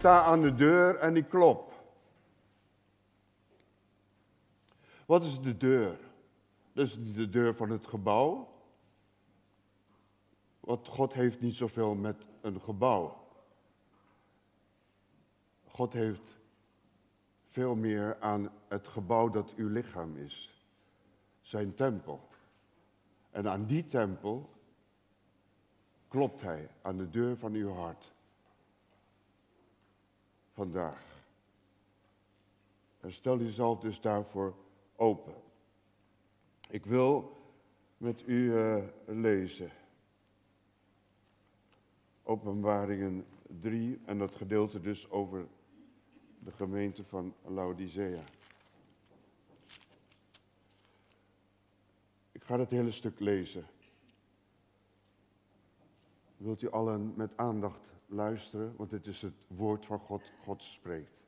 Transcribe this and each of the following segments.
sta aan de deur en ik klop. Wat is de deur? Dat is de deur van het gebouw. Want God heeft niet zoveel met een gebouw. God heeft veel meer aan het gebouw dat uw lichaam is. Zijn tempel. En aan die tempel klopt hij aan de deur van uw hart. Vandaag. En stel jezelf dus daarvoor open. Ik wil met u uh, lezen. Openbaringen 3 en dat gedeelte dus over de gemeente van Laodicea. Ik ga het hele stuk lezen. Wilt u allen met aandacht luisteren, want dit is het woord van God, God spreekt.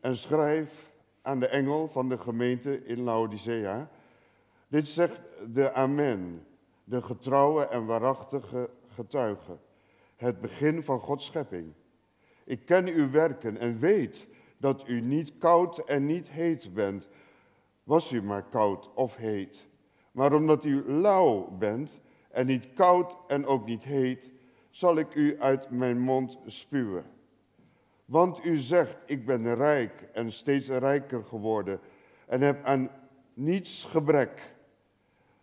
En schrijf aan de engel van de gemeente in Laodicea, dit zegt de Amen, de getrouwe en waarachtige getuige, het begin van Gods schepping. Ik ken uw werken en weet dat u niet koud en niet heet bent. Was u maar koud of heet. Maar omdat u lauw bent en niet koud en ook niet heet, zal ik u uit mijn mond spuwen. Want u zegt, ik ben rijk en steeds rijker geworden en heb aan niets gebrek.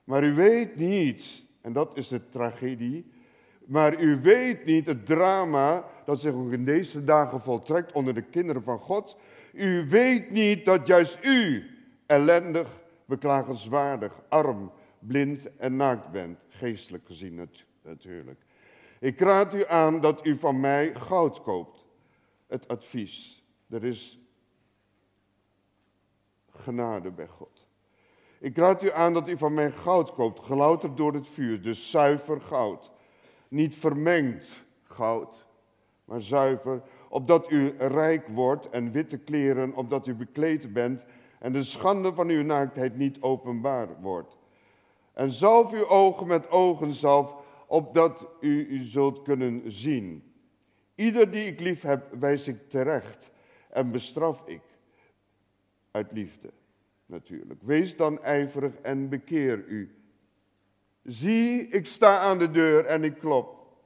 Maar u weet niet, en dat is de tragedie, maar u weet niet het drama dat zich ook in deze dagen voltrekt onder de kinderen van God. U weet niet dat juist u ellendig, beklagenswaardig, arm, blind en naakt bent. Geestelijk gezien natuurlijk. Ik raad u aan dat u van mij goud koopt. Het advies. Er is genade bij God. Ik raad u aan dat u van mij goud koopt, gelouterd door het vuur, dus zuiver goud niet vermengd goud, maar zuiver, opdat u rijk wordt en witte kleren, opdat u bekleed bent en de schande van uw naaktheid niet openbaar wordt. En zalf uw ogen met ogenzalf, opdat u u zult kunnen zien. Ieder die ik lief heb, wijs ik terecht en bestraf ik. Uit liefde, natuurlijk. Wees dan ijverig en bekeer u. Zie, ik sta aan de deur en ik klop.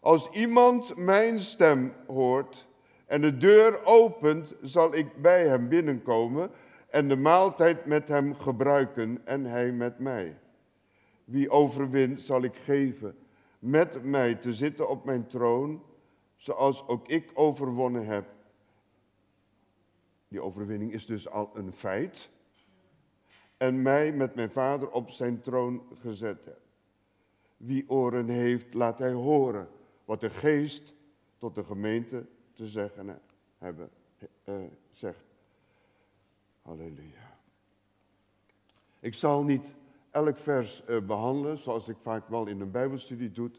Als iemand mijn stem hoort en de deur opent, zal ik bij hem binnenkomen en de maaltijd met hem gebruiken en hij met mij. Wie overwint, zal ik geven met mij te zitten op mijn troon, zoals ook ik overwonnen heb. Die overwinning is dus al een feit en mij met mijn vader op zijn troon gezet heb. Wie oren heeft, laat hij horen wat de geest tot de gemeente te zeggen hebben, uh, zegt. Halleluja. Ik zal niet elk vers uh, behandelen, zoals ik vaak wel in een bijbelstudie doe.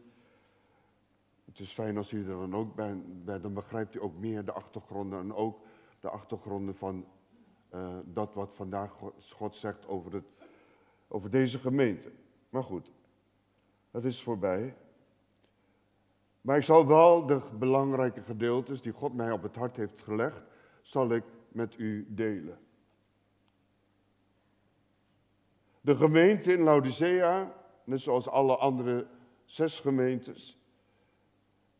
Het is fijn als u er dan ook bij bent, dan begrijpt u ook meer de achtergronden en ook de achtergronden van uh, dat wat vandaag God zegt over, het, over deze gemeente. Maar goed, het is voorbij. Maar ik zal wel de belangrijke gedeeltes die God mij op het hart heeft gelegd, zal ik met u delen. De gemeente in Laodicea, net zoals alle andere zes gemeentes,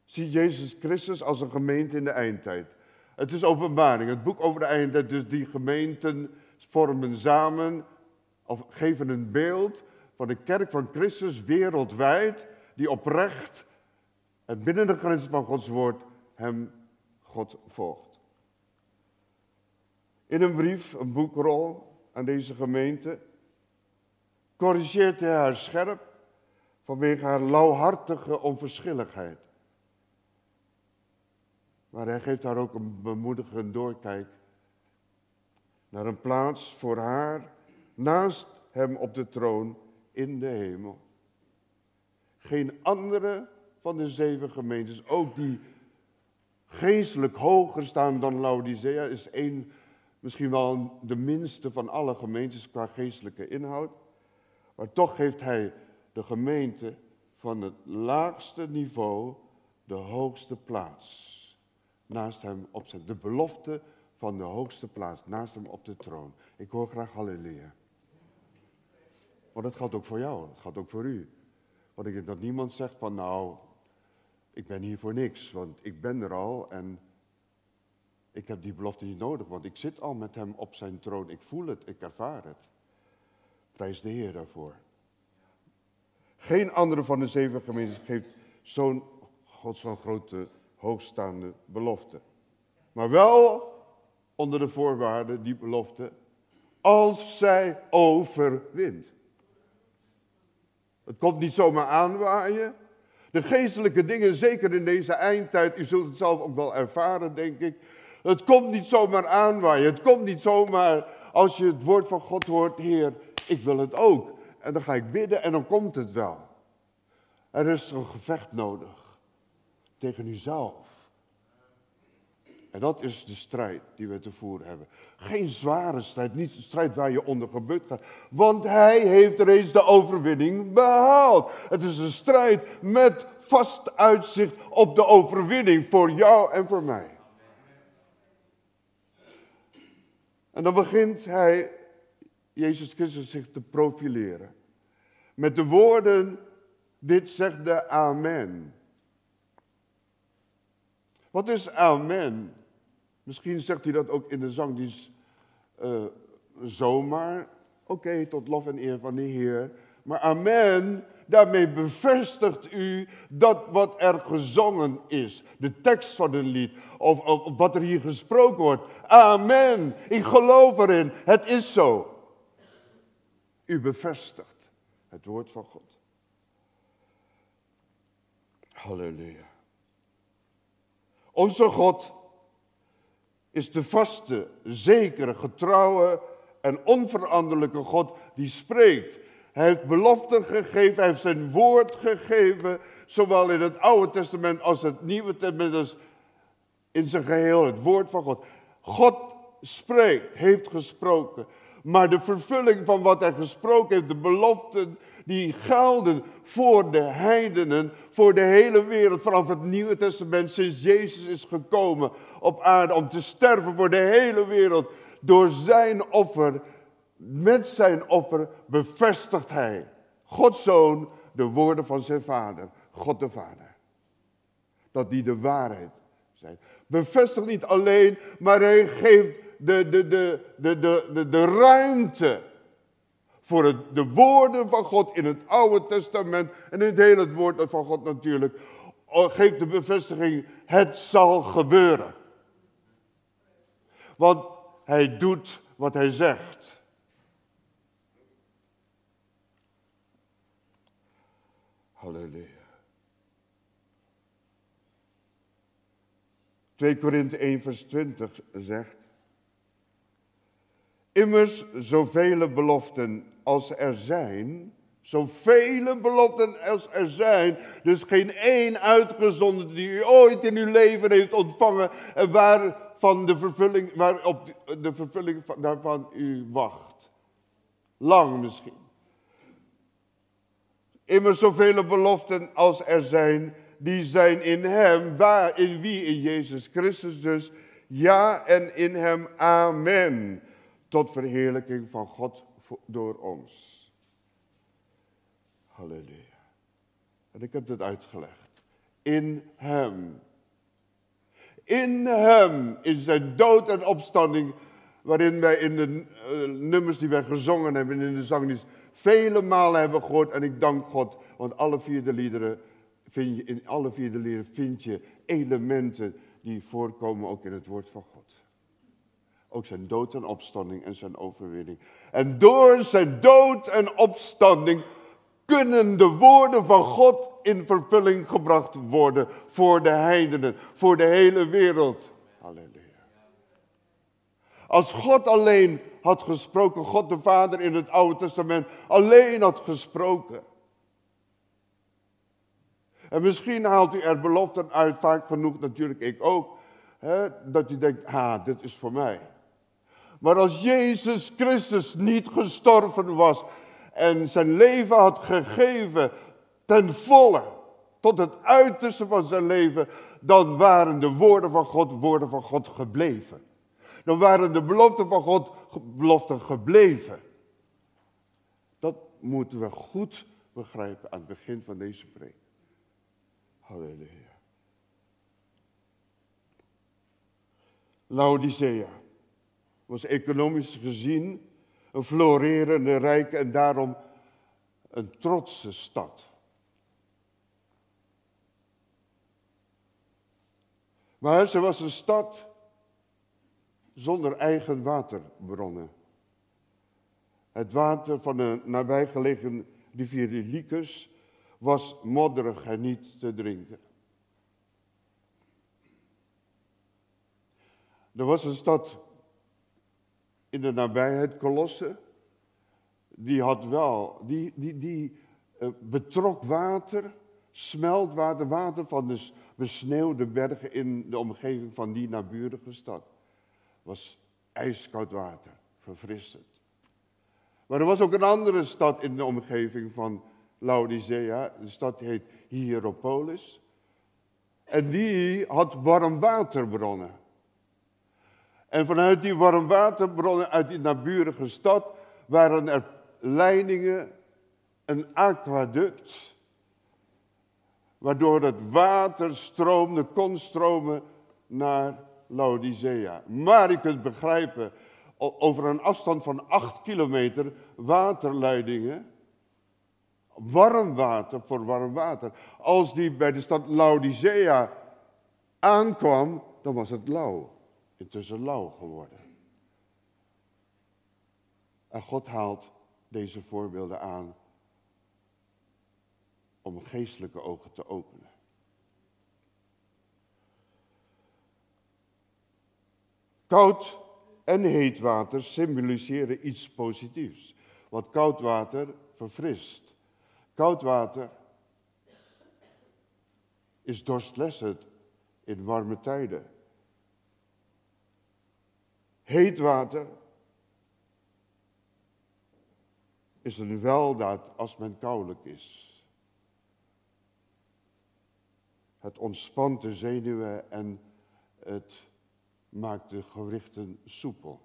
ziet Jezus Christus als een gemeente in de eindtijd. Het is openbaring, het boek over de eindtijd. Dus die gemeenten vormen samen of geven een beeld van de kerk van Christus wereldwijd, die oprecht en binnen de grenzen van Gods woord hem God volgt. In een brief, een boekrol aan deze gemeente, corrigeert hij haar scherp vanwege haar lauwhartige onverschilligheid. Maar hij geeft haar ook een bemoedigend doorkijk naar een plaats voor haar naast hem op de troon in de hemel. Geen andere van de zeven gemeentes, ook die geestelijk hoger staan dan Laodicea, is één, misschien wel de minste van alle gemeentes qua geestelijke inhoud. Maar toch geeft hij de gemeente van het laagste niveau de hoogste plaats naast hem op zijn, de belofte van de hoogste plaats naast hem op de troon. Ik hoor graag halleluja. Maar dat geldt ook voor jou, dat geldt ook voor u. Want ik denk dat niemand zegt van nou, ik ben hier voor niks, want ik ben er al en ik heb die belofte niet nodig, want ik zit al met hem op zijn troon. Ik voel het, ik ervaar het. Prijs de Heer daarvoor. Geen andere van de zeven gemeentes geeft zo'n God zo'n grote, hoogstaande belofte. Maar wel onder de voorwaarde, die belofte, als zij overwint. Het komt niet zomaar aanwaaien. De geestelijke dingen, zeker in deze eindtijd, u zult het zelf ook wel ervaren, denk ik. Het komt niet zomaar aanwaaien. Het komt niet zomaar als je het woord van God hoort, Heer, ik wil het ook. En dan ga ik bidden en dan komt het wel. Er is een gevecht nodig tegen uzelf. En dat is de strijd die we te voeren hebben. Geen zware strijd, niet een strijd waar je onder gebukt gaat. Want hij heeft reeds de overwinning behaald. Het is een strijd met vast uitzicht op de overwinning voor jou en voor mij. En dan begint hij, Jezus Christus, zich te profileren. Met de woorden, dit zegt de Amen. Wat is Amen? Misschien zegt hij dat ook in de zangdienst uh, zomaar. Oké, tot lof en eer van de Heer. Maar amen, daarmee bevestigt u dat wat er gezongen is. De tekst van een lied. Of, of wat er hier gesproken wordt. Amen, ik geloof erin. Het is zo. U bevestigt het woord van God. Halleluja. Onze God is de vaste, zekere, getrouwe en onveranderlijke God die spreekt. Hij heeft beloften gegeven, hij heeft zijn woord gegeven, zowel in het Oude Testament als het Nieuwe Testament, dus in zijn geheel het woord van God. God spreekt, heeft gesproken, maar de vervulling van wat hij gesproken heeft, de beloften die gelden voor de heidenen, voor de hele wereld, vanaf het Nieuwe Testament, sinds Jezus is gekomen op aarde om te sterven voor de hele wereld. Door zijn offer, met zijn offer, bevestigt hij, Gods Zoon, de woorden van zijn Vader, God de Vader. Dat die de waarheid zijn. Bevestigt niet alleen, maar hij geeft de, de, de, de, de, de, de ruimte voor het, de woorden van God in het Oude Testament en in het hele woord van God natuurlijk, geeft de bevestiging, het zal gebeuren. Want hij doet wat hij zegt. Halleluja. 2 Korinthe 1 vers 20 zegt, Immers, zoveel beloften als er zijn, zoveel beloften als er zijn, dus geen één uitgezonden die u ooit in uw leven heeft ontvangen en waarvan de vervulling, waarop de vervulling daarvan u wacht. Lang misschien. Immers zoveel beloften als er zijn, die zijn in hem, waar, in wie? In Jezus Christus dus. Ja en in hem, amen tot verheerlijking van God door ons. Halleluja. En ik heb dit uitgelegd. In Hem. In Hem, in zijn dood en opstanding, waarin wij in de uh, nummers die wij gezongen hebben in de zangdienst, vele malen hebben gehoord. En ik dank God, want alle liederen vind je, in alle vier de liederen vind je elementen die voorkomen ook in het woord van God. Ook zijn dood en opstanding en zijn overwinning. En door zijn dood en opstanding kunnen de woorden van God in vervulling gebracht worden voor de heidenen, voor de hele wereld. Halleluja. Als God alleen had gesproken, God de Vader in het Oude Testament alleen had gesproken. En misschien haalt u er beloften uit, vaak genoeg natuurlijk ik ook, hè, dat u denkt, ah, dit is voor mij. Maar als Jezus Christus niet gestorven was en zijn leven had gegeven ten volle, tot het uiterste van zijn leven, dan waren de woorden van God woorden van God gebleven. Dan waren de beloften van God beloften gebleven. Dat moeten we goed begrijpen aan het begin van deze preek. Halleluja. Laodicea was economisch gezien een florerende, rijke en daarom een trotse stad. Maar ze was een stad zonder eigen waterbronnen. Het water van de nabijgelegen rivier Lycus was modderig en niet te drinken. Er was een stad in de nabijheid, Colosse. Die had wel, die, die, die uh, betrok water, smeltwater, water van de besneeuwde bergen in de omgeving van die naburige stad. Was ijskoud water, verfrissend. Maar er was ook een andere stad in de omgeving van Laodicea. De stad heet Hierapolis. En die had warmwaterbronnen. En vanuit die warmwaterbronnen uit die naburige stad waren er leidingen, een aquaduct, waardoor het water stroomde, kon stromen naar Laodicea. Maar je kunt begrijpen, over een afstand van acht kilometer waterleidingen, warm water voor warm water. Als die bij de stad Laodicea aankwam, dan was het lauw intussen lauw geworden. En God haalt deze voorbeelden aan om geestelijke ogen te openen. Koud en heet water symboliseren iets positiefs. Want koud water verfrist. Koud water is dorstlessend in warme tijden. Heet water is een weldaad als men koudelijk is. Het ontspant de zenuwen en het maakt de gewrichten soepel.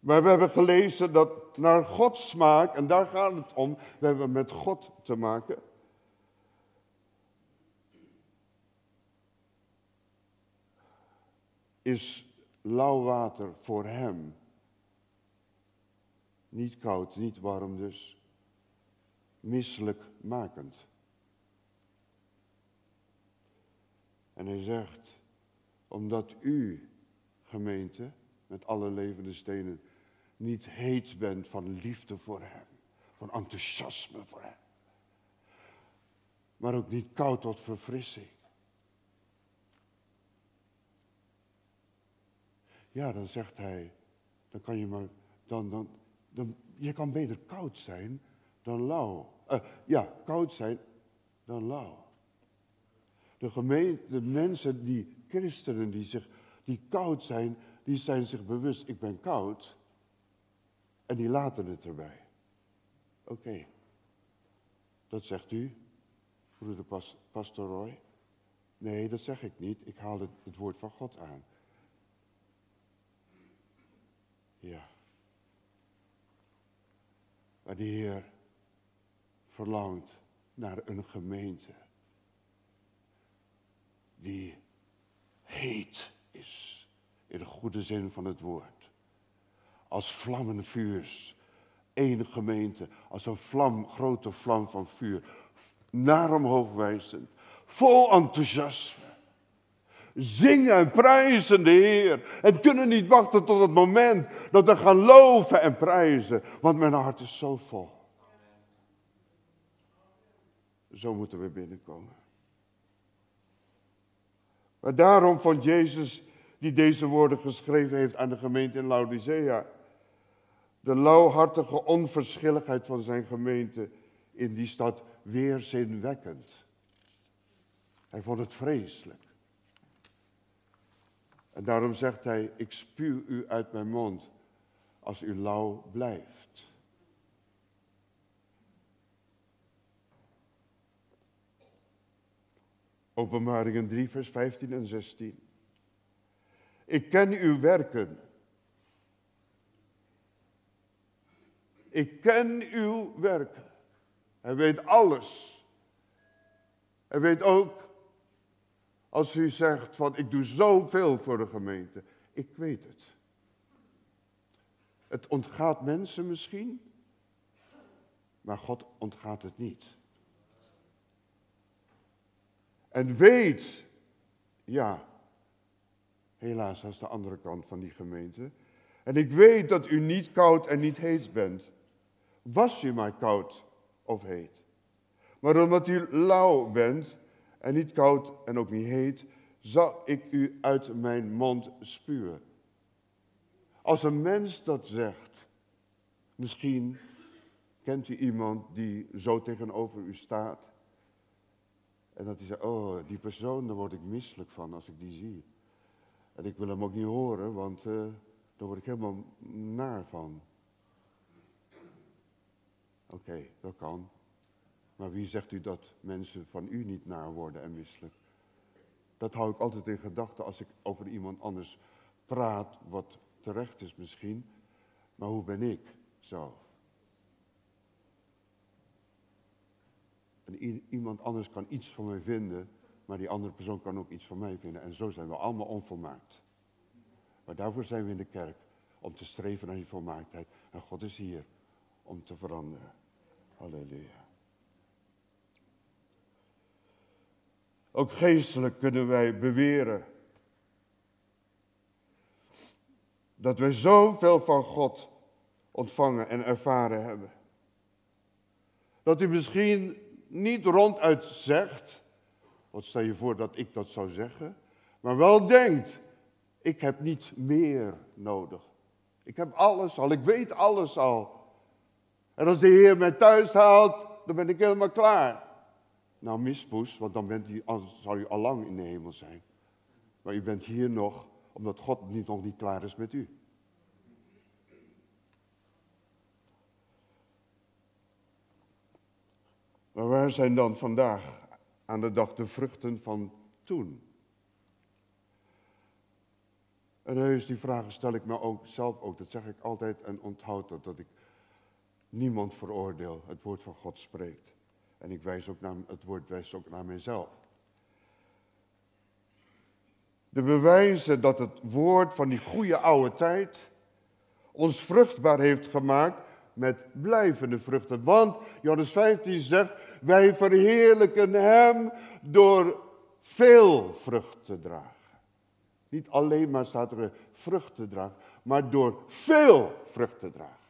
Maar we hebben gelezen dat naar Gods smaak, en daar gaat het om, we hebben met God te maken. Is lauw water voor hem. Niet koud, niet warm dus. Misselijk makend. En hij zegt, omdat u, gemeente, met alle levende stenen, niet heet bent van liefde voor hem, van enthousiasme voor hem, maar ook niet koud tot verfrissing. Ja, dan zegt hij, dan kan je maar, dan, dan, dan, je kan beter koud zijn dan lauw. Uh, ja, koud zijn dan lauw. De, gemeente, de mensen, die christenen die, zich, die koud zijn, die zijn zich bewust, ik ben koud. En die laten het erbij. Oké, dat zegt u, broeder pas, Pastor Roy. Nee, dat zeg ik niet. Ik haal het, het woord van God aan. Ja. Maar de Heer verlangt naar een gemeente die heet is, in de goede zin van het woord. Als vlammen vuurs, één gemeente, als een vlam, grote vlam van vuur, naar omhoog wijzend, vol enthousiasme zingen en prijzen de Heer. En kunnen niet wachten tot het moment dat we gaan loven en prijzen. Want mijn hart is zo vol. Zo moeten we binnenkomen. Maar daarom vond Jezus, die deze woorden geschreven heeft aan de gemeente in Laodicea, de lauwhartige onverschilligheid van zijn gemeente in die stad weerzinwekkend. Hij vond het vreselijk. En daarom zegt hij, ik spuw u uit mijn mond als u lauw blijft. Openbaringen 3, vers 15 en 16. Ik ken uw werken. Ik ken uw werken. Hij weet alles. Hij weet ook, als u zegt van ik doe zoveel voor de gemeente. Ik weet het. Het ontgaat mensen misschien, maar God ontgaat het niet. En weet, ja, helaas, dat is de andere kant van die gemeente. En ik weet dat u niet koud en niet heet bent. Was u maar koud of heet. Maar omdat u lauw bent en niet koud en ook niet heet, zal ik u uit mijn mond spuwen. Als een mens dat zegt, misschien kent u iemand die zo tegenover u staat. En dat hij zegt, oh, die persoon, daar word ik misselijk van als ik die zie. En ik wil hem ook niet horen, want uh, daar word ik helemaal naar van. Oké, dat kan. Maar wie zegt u dat mensen van u niet naar worden en misselijk? Dat hou ik altijd in gedachten als ik over iemand anders praat, wat terecht is misschien. Maar hoe ben ik zelf? Iemand anders kan iets van mij vinden, maar die andere persoon kan ook iets van mij vinden. En zo zijn we allemaal onvolmaakt. Maar daarvoor zijn we in de kerk, om te streven naar die volmaaktheid. En God is hier om te veranderen. Halleluja. Ook geestelijk kunnen wij beweren dat wij zoveel van God ontvangen en ervaren hebben. Dat u misschien niet ronduit zegt, wat stel je voor dat ik dat zou zeggen, maar wel denkt, ik heb niet meer nodig. Ik heb alles al, ik weet alles al. En als de Heer mij thuis haalt, dan ben ik helemaal klaar. Nou, mispoes, want dan bent u, zou u al lang in de hemel zijn. Maar u bent hier nog, omdat God niet, nog niet klaar is met u. Maar waar zijn dan vandaag aan de dag de vruchten van toen? En heus, die vragen stel ik me ook zelf ook. Dat zeg ik altijd en onthoud dat, dat ik niemand veroordeel. Het woord van God spreekt. En ik wijs ook naar, het woord wijst ook naar mezelf. De bewijzen dat het woord van die goede oude tijd ons vruchtbaar heeft gemaakt met blijvende vruchten. Want Johannes 15 zegt, wij verheerlijken hem door veel vrucht te dragen. Niet alleen maar staat er vrucht te dragen, maar door veel vrucht te dragen.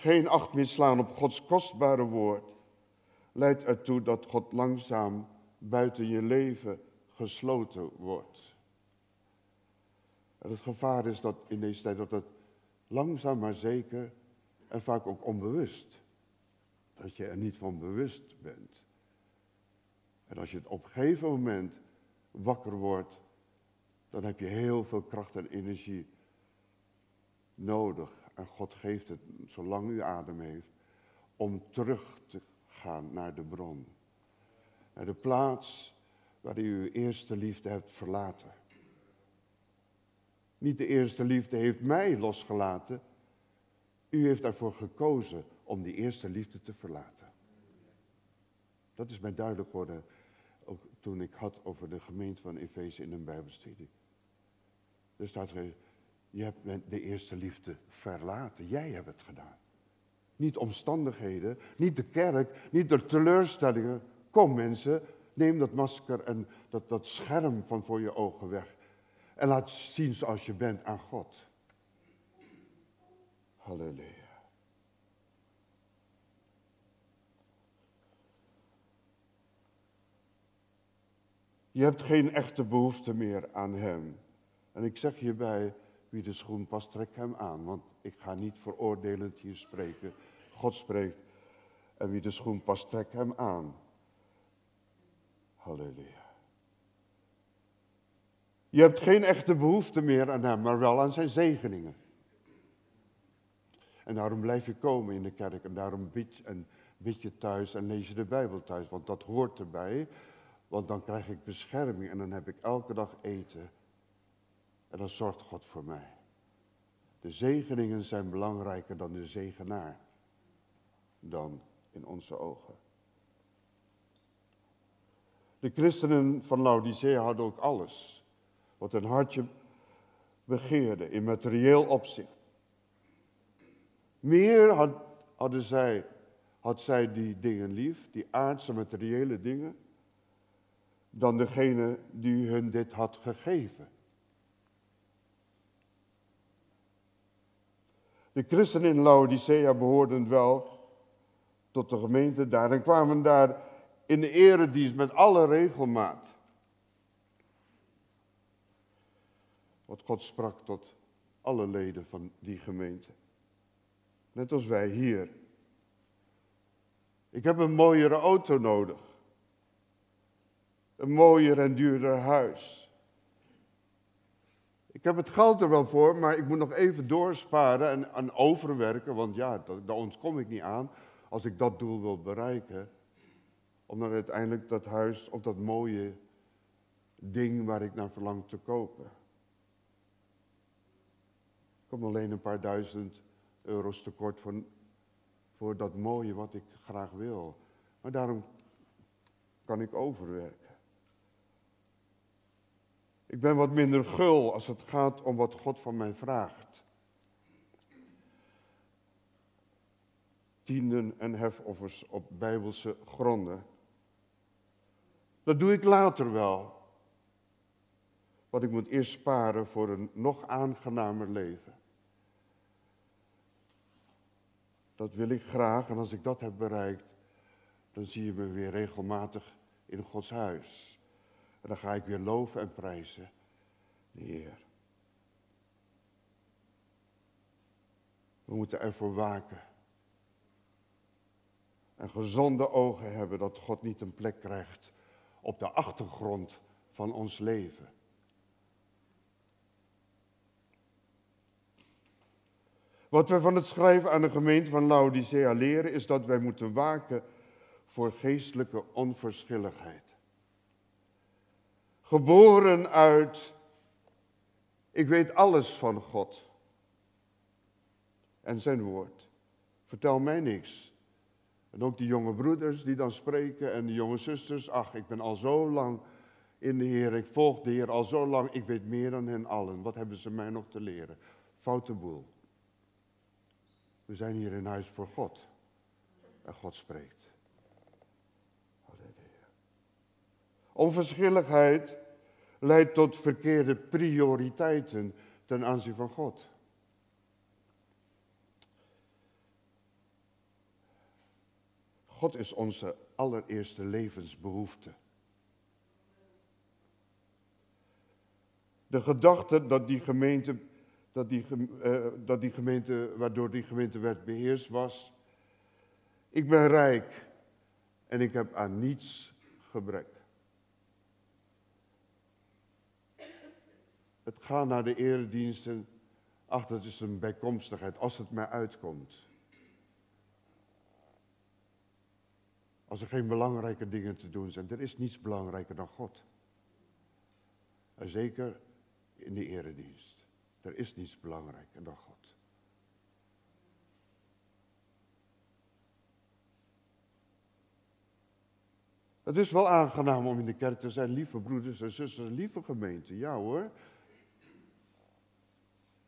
Geen acht meer slaan op Gods kostbare woord leidt ertoe dat God langzaam buiten je leven gesloten wordt. En het gevaar is dat in deze tijd dat het langzaam maar zeker en vaak ook onbewust, dat je er niet van bewust bent. En als je het op een gegeven moment wakker wordt, dan heb je heel veel kracht en energie nodig en God geeft het, zolang u adem heeft, om terug te gaan naar de bron. Naar de plaats waar u uw eerste liefde hebt verlaten. Niet de eerste liefde heeft mij losgelaten. U heeft daarvoor gekozen om die eerste liefde te verlaten. Dat is mij duidelijk geworden ook toen ik had over de gemeente van Efeze in een bijbelstudie. Er staat er, je hebt de eerste liefde verlaten. Jij hebt het gedaan. Niet omstandigheden, niet de kerk, niet de teleurstellingen. Kom mensen, neem dat masker en dat, dat scherm van voor je ogen weg. En laat zien zoals je bent aan God. Halleluja. Je hebt geen echte behoefte meer aan Hem. En ik zeg hierbij, wie de schoen past, trek hem aan. Want ik ga niet veroordelend hier spreken. God spreekt. En wie de schoen past, trek hem aan. Halleluja. Je hebt geen echte behoefte meer aan hem, maar wel aan zijn zegeningen. En daarom blijf je komen in de kerk en daarom bid, en bid je thuis en lees je de Bijbel thuis, want dat hoort erbij. Want dan krijg ik bescherming en dan heb ik elke dag eten. En dan zorgt God voor mij. De zegeningen zijn belangrijker dan de zegenaar. Dan in onze ogen. De christenen van Laodicea hadden ook alles. Wat een hartje begeerde in materieel opzicht. Meer had, hadden zij, had zij die dingen lief, die aardse materiële dingen, dan degene die hun dit had gegeven. De christenen in Laodicea behoorden wel tot de gemeente daar en kwamen daar in de eredienst met alle regelmaat. Wat God sprak tot alle leden van die gemeente. Net als wij hier. Ik heb een mooiere auto nodig. Een mooier en duurder huis. Ik heb het geld er wel voor, maar ik moet nog even doorsparen en, en overwerken, want ja, daar ontkom ik niet aan als ik dat doel wil bereiken. Om dan uiteindelijk dat huis of dat mooie ding waar ik naar verlang te kopen. Ik kom alleen een paar duizend euro's tekort voor, voor dat mooie wat ik graag wil. Maar daarom kan ik overwerken. Ik ben wat minder gul als het gaat om wat God van mij vraagt. Tienden en hefoffers op bijbelse gronden. Dat doe ik later wel. Want ik moet eerst sparen voor een nog aangenamer leven. Dat wil ik graag en als ik dat heb bereikt, dan zie je me weer regelmatig in Gods huis. En dan ga ik weer loven en prijzen de Heer. We moeten ervoor waken. En gezonde ogen hebben dat God niet een plek krijgt op de achtergrond van ons leven. Wat we van het schrijven aan de gemeente van Laodicea leren is dat wij moeten waken voor geestelijke onverschilligheid. Geboren uit, ik weet alles van God en zijn woord. Vertel mij niks. En ook die jonge broeders die dan spreken en de jonge zusters, ach, ik ben al zo lang in de Heer, ik volg de Heer al zo lang, ik weet meer dan hen allen. Wat hebben ze mij nog te leren? Foute boel. We zijn hier in huis voor God. En God spreekt. Halleluja. Onverschilligheid leidt tot verkeerde prioriteiten ten aanzien van God. God is onze allereerste levensbehoefte. De gedachte dat die gemeente, dat die, uh, dat die gemeente, waardoor die gemeente werd beheerst was, ik ben rijk en ik heb aan niets gebrek. Het gaan naar de erediensten, ach dat is een bijkomstigheid, als het mij uitkomt. Als er geen belangrijke dingen te doen zijn. Er is niets belangrijker dan God. En zeker in de eredienst. Er is niets belangrijker dan God. Het is wel aangenaam om in de kerk te zijn, lieve broeders en zusters, lieve gemeente. Ja hoor.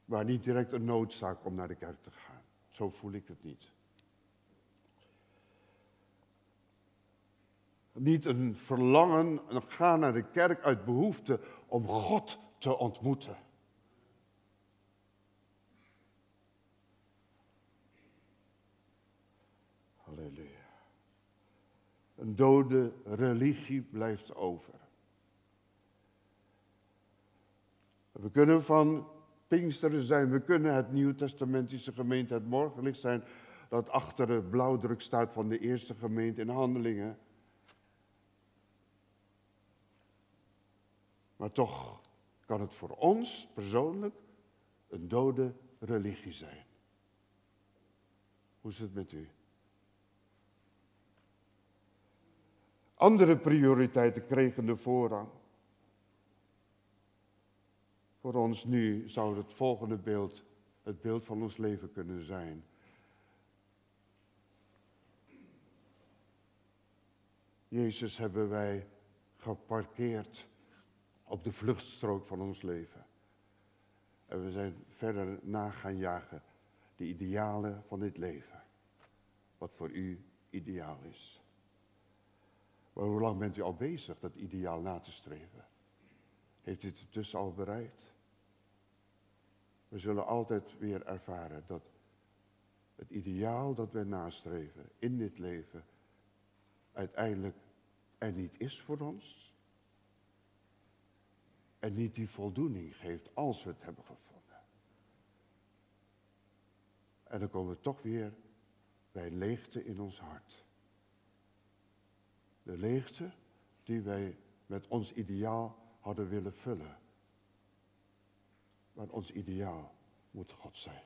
Maar niet direct een noodzaak om naar de kerk te gaan. Zo voel ik het niet. Niet een verlangen, een gaan naar de kerk uit behoefte om God te ontmoeten. Halleluja. Een dode religie blijft over. We kunnen van Pinksteren zijn, we kunnen het Nieuw-Testamentische gemeente het morgenlicht zijn, dat achter de blauwdruk staat van de eerste gemeente in handelingen. Maar toch kan het voor ons persoonlijk een dode religie zijn. Hoe is het met u? Andere prioriteiten kregen de voorrang. Voor ons nu zou het volgende beeld het beeld van ons leven kunnen zijn. Jezus hebben wij geparkeerd op de vluchtstrook van ons leven. En we zijn verder na gaan jagen de idealen van dit leven. Wat voor u ideaal is. Maar hoe lang bent u al bezig dat ideaal na te streven? Heeft u het tussen al bereikt? We zullen altijd weer ervaren dat het ideaal dat wij nastreven in dit leven uiteindelijk er niet is voor ons. En niet die voldoening geeft als we het hebben gevonden. En dan komen we toch weer bij leegte in ons hart. De leegte die wij met ons ideaal hadden willen vullen. Maar ons ideaal moet God zijn.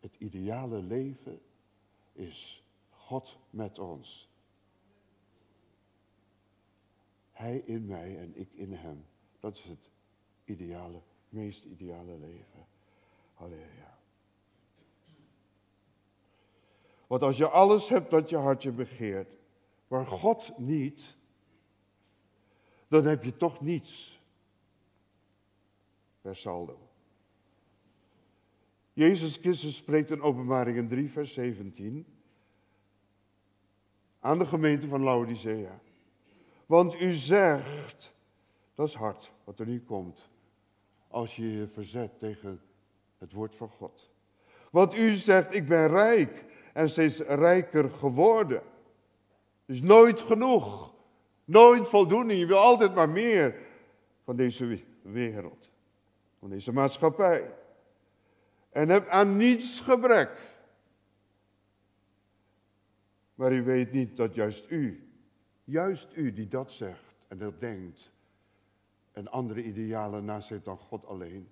Het ideale leven is God met ons. Hij in mij en ik in hem. Dat is het ideale, meest ideale leven. Halleluja. Want als je alles hebt wat je hartje begeert, maar God niet, dan heb je toch niets. Per saldo. Jezus Christus spreekt in Openbaringen 3, vers 17 aan de gemeente van Laodicea. Want u zegt, dat is hard wat er nu komt, als je je verzet tegen het woord van God. Want u zegt, ik ben rijk en steeds rijker geworden. Dus nooit genoeg, nooit voldoening. Je wil altijd maar meer van deze wereld, van deze maatschappij. En heb aan niets gebrek. Maar u weet niet dat juist u, juist u die dat zegt en dat denkt, en andere idealen nastreeft dan God alleen.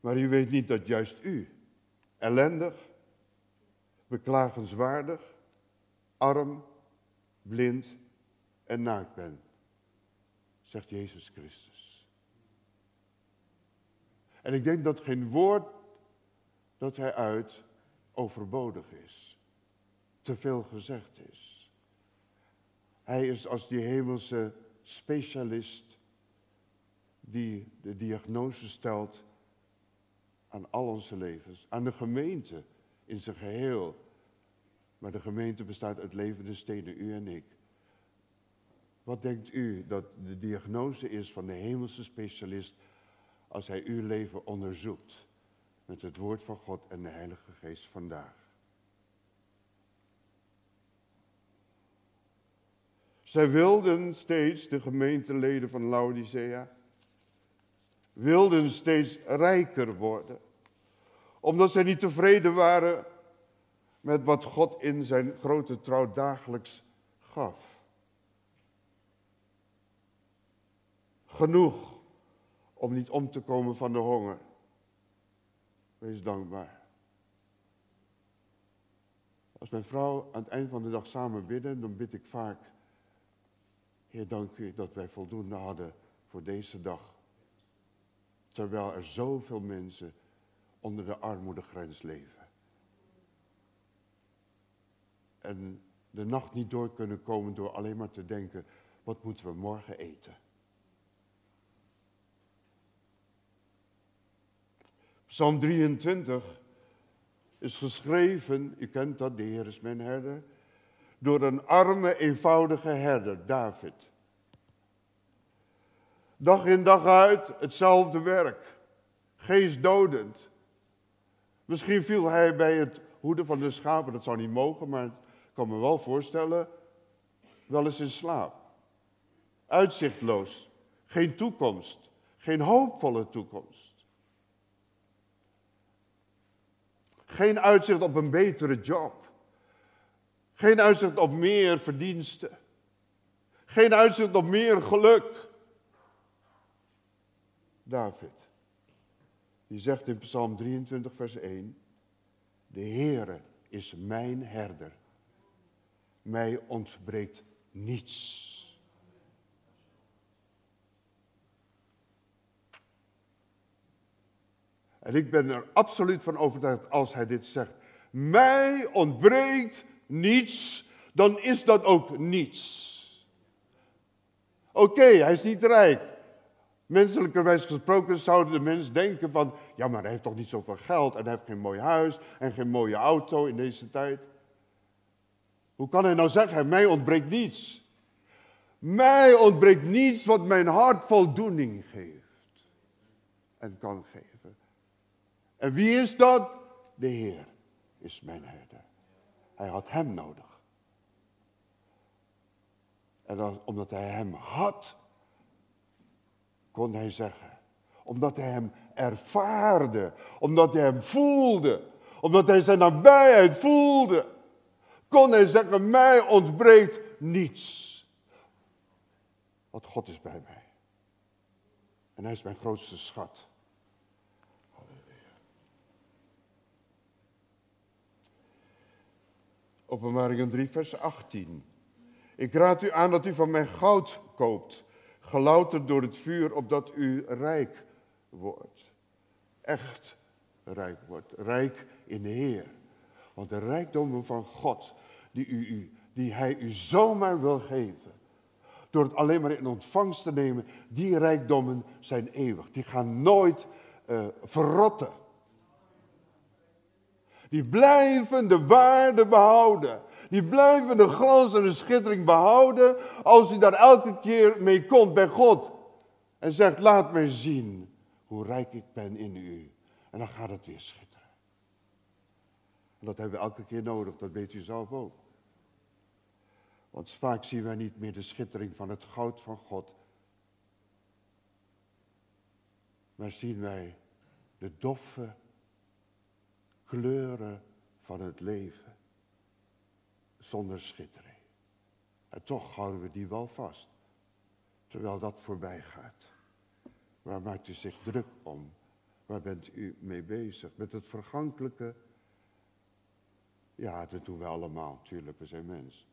Maar u weet niet dat juist u, ellendig, beklagenswaardig, arm, blind en naakt bent, zegt Jezus Christus. En ik denk dat geen woord dat hij uit overbodig is te veel gezegd is. Hij is als die hemelse specialist die de diagnose stelt aan al onze levens, aan de gemeente in zijn geheel. Maar de gemeente bestaat uit levende stenen, u en ik. Wat denkt u dat de diagnose is van de hemelse specialist als hij uw leven onderzoekt met het woord van God en de Heilige Geest vandaag? Zij wilden steeds, de gemeenteleden van Laodicea, wilden steeds rijker worden. Omdat zij niet tevreden waren met wat God in zijn grote trouw dagelijks gaf. Genoeg om niet om te komen van de honger. Wees dankbaar. Als mijn vrouw aan het eind van de dag samen bidden, dan bid ik vaak Heer, dank u dat wij voldoende hadden voor deze dag. Terwijl er zoveel mensen onder de armoedegrens leven. En de nacht niet door kunnen komen door alleen maar te denken, wat moeten we morgen eten? Psalm 23 is geschreven, u kent dat, de Heer is mijn herder door een arme, eenvoudige herder, David. Dag in dag uit hetzelfde werk, geestdodend. Misschien viel hij bij het hoeden van de schapen, dat zou niet mogen, maar ik kan me wel voorstellen, wel eens in slaap. Uitzichtloos, geen toekomst, geen hoopvolle toekomst. Geen uitzicht op een betere job. Geen uitzicht op meer verdiensten. Geen uitzicht op meer geluk. David. Die zegt in Psalm 23, vers 1, de Heere is mijn herder. Mij ontbreekt niets. En ik ben er absoluut van overtuigd als hij dit zegt. Mij ontbreekt niets, dan is dat ook niets. Oké, hij is niet rijk. Menselijkerwijs gesproken zouden de mens denken van, ja maar hij heeft toch niet zoveel geld en hij heeft geen mooi huis en geen mooie auto in deze tijd. Hoe kan hij nou zeggen, mij ontbreekt niets? Mij ontbreekt niets wat mijn hart voldoening geeft en kan geven. En wie is dat? De Heer is mijn herder. Hij had hem nodig. En omdat hij hem had, kon hij zeggen. Omdat hij hem ervaarde. Omdat hij hem voelde. Omdat hij zijn nabijheid voelde. Kon hij zeggen, mij ontbreekt niets. Want God is bij mij. En hij is mijn grootste schat. Openbaringen 3, vers 18. Ik raad u aan dat u van mij goud koopt, gelouterd door het vuur, opdat u rijk wordt. Echt rijk wordt. Rijk in de Heer. Want de rijkdommen van God, die, u, die Hij u zomaar wil geven, door het alleen maar in ontvangst te nemen, die rijkdommen zijn eeuwig. Die gaan nooit uh, verrotten. Die blijven de waarde behouden. Die blijven de glans en de schittering behouden als u daar elke keer mee komt bij God. En zegt, laat mij zien hoe rijk ik ben in u. En dan gaat het weer schitteren. En dat hebben we elke keer nodig, dat weet u zelf ook. Want vaak zien wij niet meer de schittering van het goud van God. Maar zien wij de doffe kleuren van het leven zonder schittering. En toch houden we die wel vast, terwijl dat voorbij gaat. Waar maakt u zich druk om? Waar bent u mee bezig? Met het vergankelijke? Ja, dat doen we allemaal, natuurlijk, we zijn mens.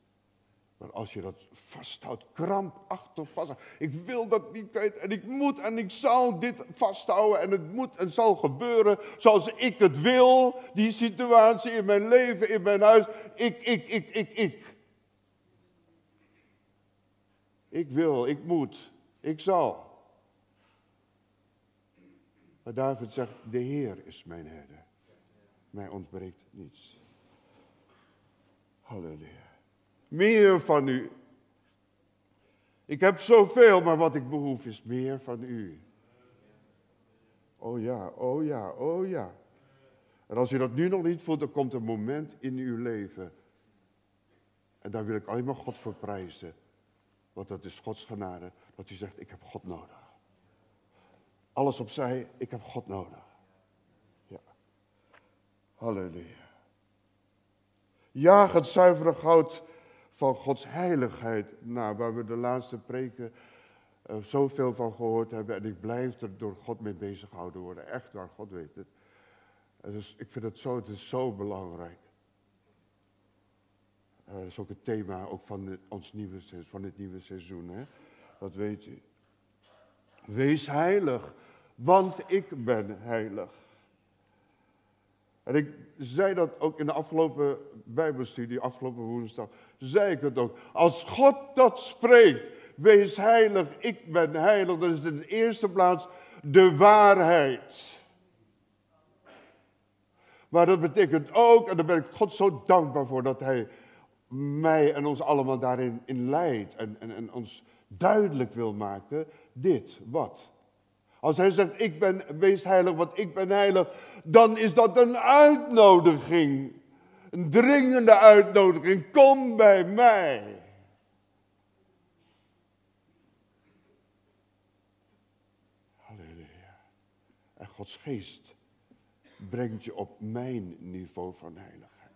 Maar als je dat vasthoudt, krampachtig vasthoudt. Ik wil dat niet en ik moet en ik zal dit vasthouden en het moet en zal gebeuren zoals ik het wil. Die situatie in mijn leven, in mijn huis. Ik, ik, ik, ik, ik. Ik wil, ik moet, ik zal. Maar David zegt, de Heer is mijn herder. Mij ontbreekt niets. Halleluja meer van u. Ik heb zoveel, maar wat ik behoef is meer van u. Oh ja, oh ja, oh ja. En als u dat nu nog niet voelt, dan komt een moment in uw leven. En daar wil ik alleen maar God voor prijzen. Want dat is Gods genade. Dat u zegt, ik heb God nodig. Alles opzij, ik heb God nodig. Ja. Halleluja. Jaag het zuivere goud van Gods heiligheid, nou, waar we de laatste preken uh, zoveel van gehoord hebben. En ik blijf er door God mee bezig gehouden worden. Echt waar, God weet het. dus ik vind het zo, het is zo belangrijk. Uh, dat is ook het thema ook van, ons nieuwe, van dit nieuwe seizoen. Hè? Dat weet u. Wees heilig, want ik ben heilig. En ik zei dat ook in de afgelopen Bijbelstudie, afgelopen woensdag, zei ik het ook. Als God dat spreekt, wees heilig, ik ben heilig, dat is in de eerste plaats de waarheid. Maar dat betekent ook, en daar ben ik God zo dankbaar voor, dat Hij mij en ons allemaal daarin in leidt en, en ons duidelijk wil maken, dit, wat? Als hij zegt, ik ben, wees heilig, want ik ben heilig, dan is dat een uitnodiging. Een dringende uitnodiging. Kom bij mij. Halleluja. En Gods geest brengt je op mijn niveau van heiligheid.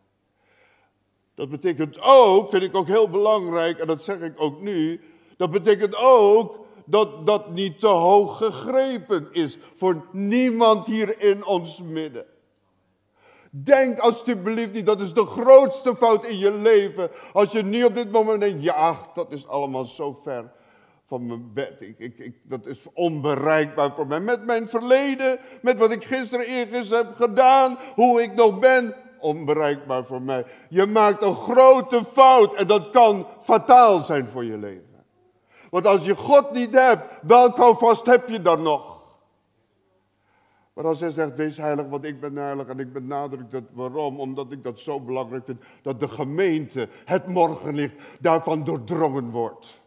Dat betekent ook, vind ik ook heel belangrijk, en dat zeg ik ook nu, dat betekent ook dat dat niet te hoog gegrepen is voor niemand hier in ons midden. Denk alsjeblieft niet, dat is de grootste fout in je leven. Als je nu op dit moment denkt, ja, dat is allemaal zo ver van mijn bed. Ik, ik, ik, dat is onbereikbaar voor mij. Met mijn verleden, met wat ik gisteren eergisteren heb gedaan, hoe ik nog ben, onbereikbaar voor mij. Je maakt een grote fout en dat kan fataal zijn voor je leven. Want als je God niet hebt, welk vast heb je dan nog? Maar als hij zegt, wees heilig, want ik ben heilig en ik benadruk dat. Waarom? Omdat ik dat zo belangrijk vind, dat de gemeente, het morgenlicht, daarvan doordrongen wordt.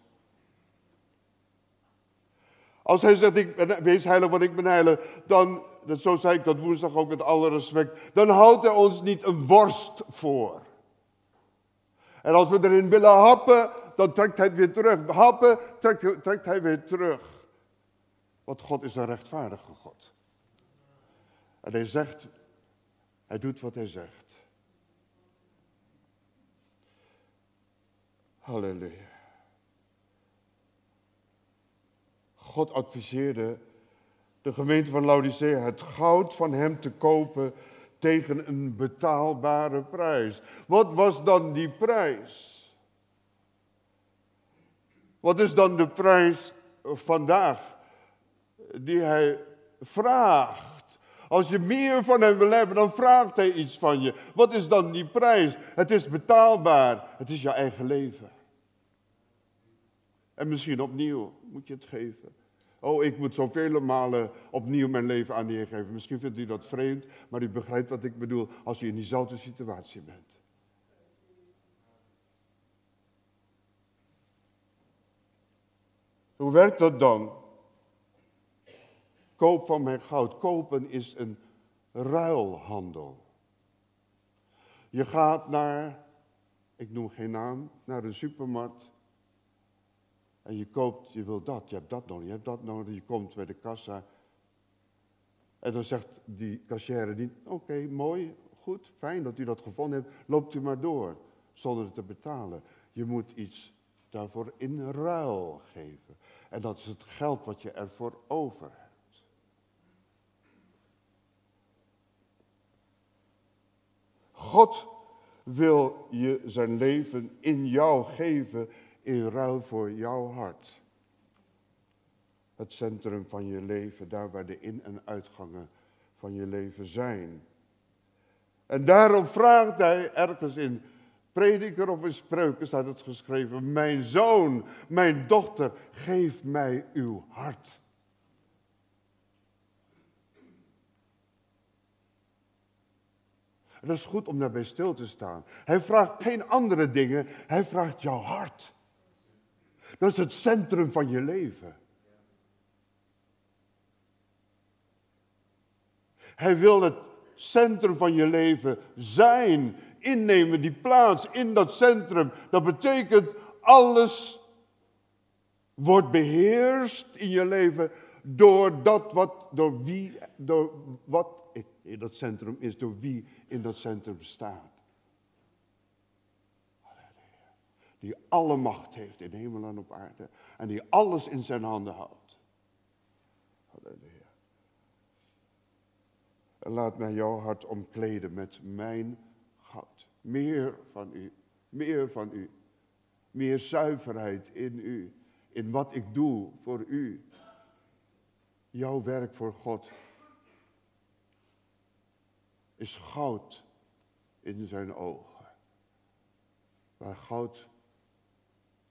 Als hij zegt, ik ben, wees heilig, want ik ben heilig, dan, zo zei ik dat woensdag ook met alle respect, dan houdt hij ons niet een worst voor. En als we erin willen happen, dan trekt hij het weer terug. Happen, trekt, trekt hij weer terug. Want God is een rechtvaardige God. En hij zegt, hij doet wat hij zegt. Halleluja. God adviseerde de gemeente van Laodicea het goud van hem te kopen tegen een betaalbare prijs. Wat was dan die prijs? Wat is dan de prijs vandaag die hij vraagt? Als je meer van hem wil hebben, dan vraagt hij iets van je. Wat is dan die prijs? Het is betaalbaar. Het is jouw eigen leven. En misschien opnieuw moet je het geven. Oh, ik moet zoveel malen opnieuw mijn leven aan die geven. Misschien vindt u dat vreemd, maar u begrijpt wat ik bedoel als u in diezelfde situatie bent. Hoe werkt dat dan? Koop van mijn goud. Kopen is een ruilhandel. Je gaat naar, ik noem geen naam, naar een supermarkt. En je koopt, je wil dat, je hebt dat nodig, je hebt dat nodig. Je komt bij de kassa. En dan zegt die niet, oké, mooi, goed, fijn dat u dat gevonden hebt. Loopt u maar door, zonder te betalen. Je moet iets daarvoor in ruil geven. En dat is het geld wat je ervoor over hebt. God wil je zijn leven in jou geven in ruil voor jouw hart. Het centrum van je leven, daar waar de in- en uitgangen van je leven zijn. En daarom vraagt hij ergens in prediker of in spreuken staat het geschreven. Mijn zoon, mijn dochter, geef mij uw hart. En dat is goed om daarbij stil te staan. Hij vraagt geen andere dingen, hij vraagt jouw hart. Dat is het centrum van je leven. Hij wil het centrum van je leven zijn innemen, die plaats in dat centrum. Dat betekent alles wordt beheerst in je leven door dat wat, door wie, door wat in dat centrum is, door wie in dat centrum staat. Die alle macht heeft in hemel en op aarde en die alles in zijn handen houdt. Halleluja. En laat mij jouw hart omkleden met mijn meer van u, meer van u. Meer zuiverheid in u, in wat ik doe voor u. Jouw werk voor God is goud in zijn ogen. Waar goud,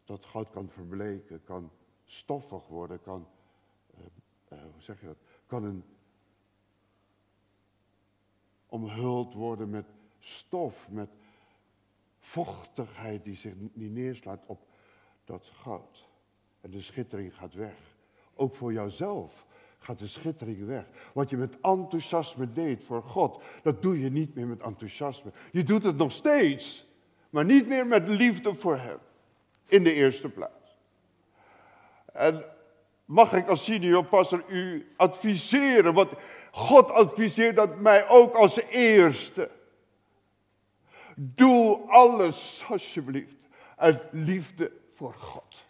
dat goud kan verbleken, kan stoffig worden, kan, uh, uh, hoe zeg je dat, kan een omhuld worden met stof, met vochtigheid die zich niet neerslaat op dat goud. En de schittering gaat weg. Ook voor jouzelf gaat de schittering weg. Wat je met enthousiasme deed voor God, dat doe je niet meer met enthousiasme. Je doet het nog steeds, maar niet meer met liefde voor Hem. In de eerste plaats. En mag ik als senior pastor u adviseren, want God adviseert dat mij ook als eerste. Doe alles, alsjeblieft, uit liefde voor God.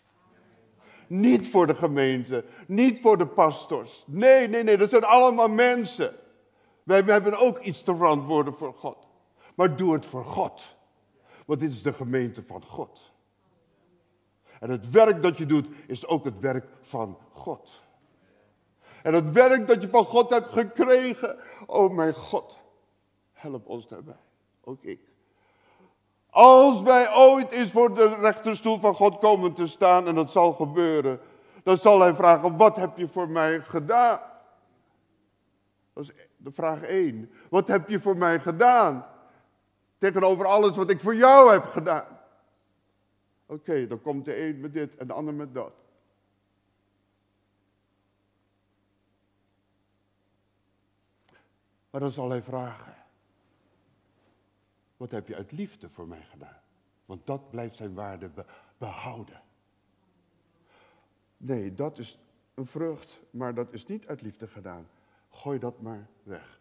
Niet voor de gemeente, niet voor de pastors. Nee, nee, nee, dat zijn allemaal mensen. Wij, wij hebben ook iets te verantwoorden voor God. Maar doe het voor God. Want dit is de gemeente van God. En het werk dat je doet is ook het werk van God. En het werk dat je van God hebt gekregen, oh mijn God, help ons daarbij. Ook ik. Als wij ooit eens voor de rechterstoel van God komen te staan, en dat zal gebeuren, dan zal hij vragen, wat heb je voor mij gedaan? Dat is de vraag 1. Wat heb je voor mij gedaan? Tegenover alles wat ik voor jou heb gedaan. Oké, dan komt de een met dit en de ander met dat. Maar dan zal hij vragen: Wat heb je uit liefde voor mij gedaan? Want dat blijft zijn waarde behouden. Nee, dat is een vrucht, maar dat is niet uit liefde gedaan. Gooi dat maar weg.